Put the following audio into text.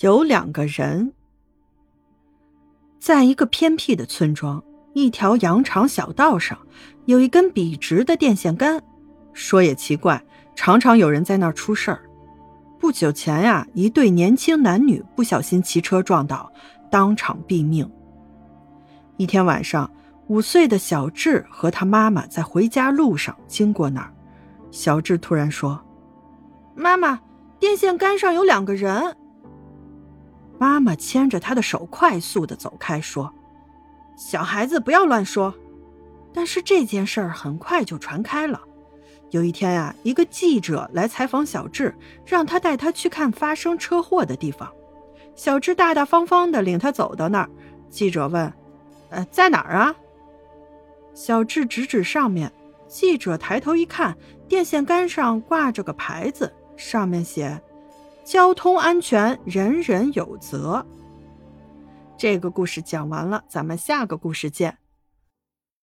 有两个人，在一个偏僻的村庄，一条羊肠小道上，有一根笔直的电线杆。说也奇怪，常常有人在那儿出事儿。不久前呀，一对年轻男女不小心骑车撞倒，当场毙命。一天晚上，五岁的小智和他妈妈在回家路上经过那儿，小智突然说：“妈妈，电线杆上有两个人。”妈妈牵着他的手，快速的走开，说：“小孩子不要乱说。”但是这件事儿很快就传开了。有一天啊，一个记者来采访小智，让他带他去看发生车祸的地方。小智大大方方的领他走到那儿。记者问：“呃，在哪儿啊？”小智指指上面。记者抬头一看，电线杆上挂着个牌子，上面写。交通安全，人人有责。这个故事讲完了，咱们下个故事见。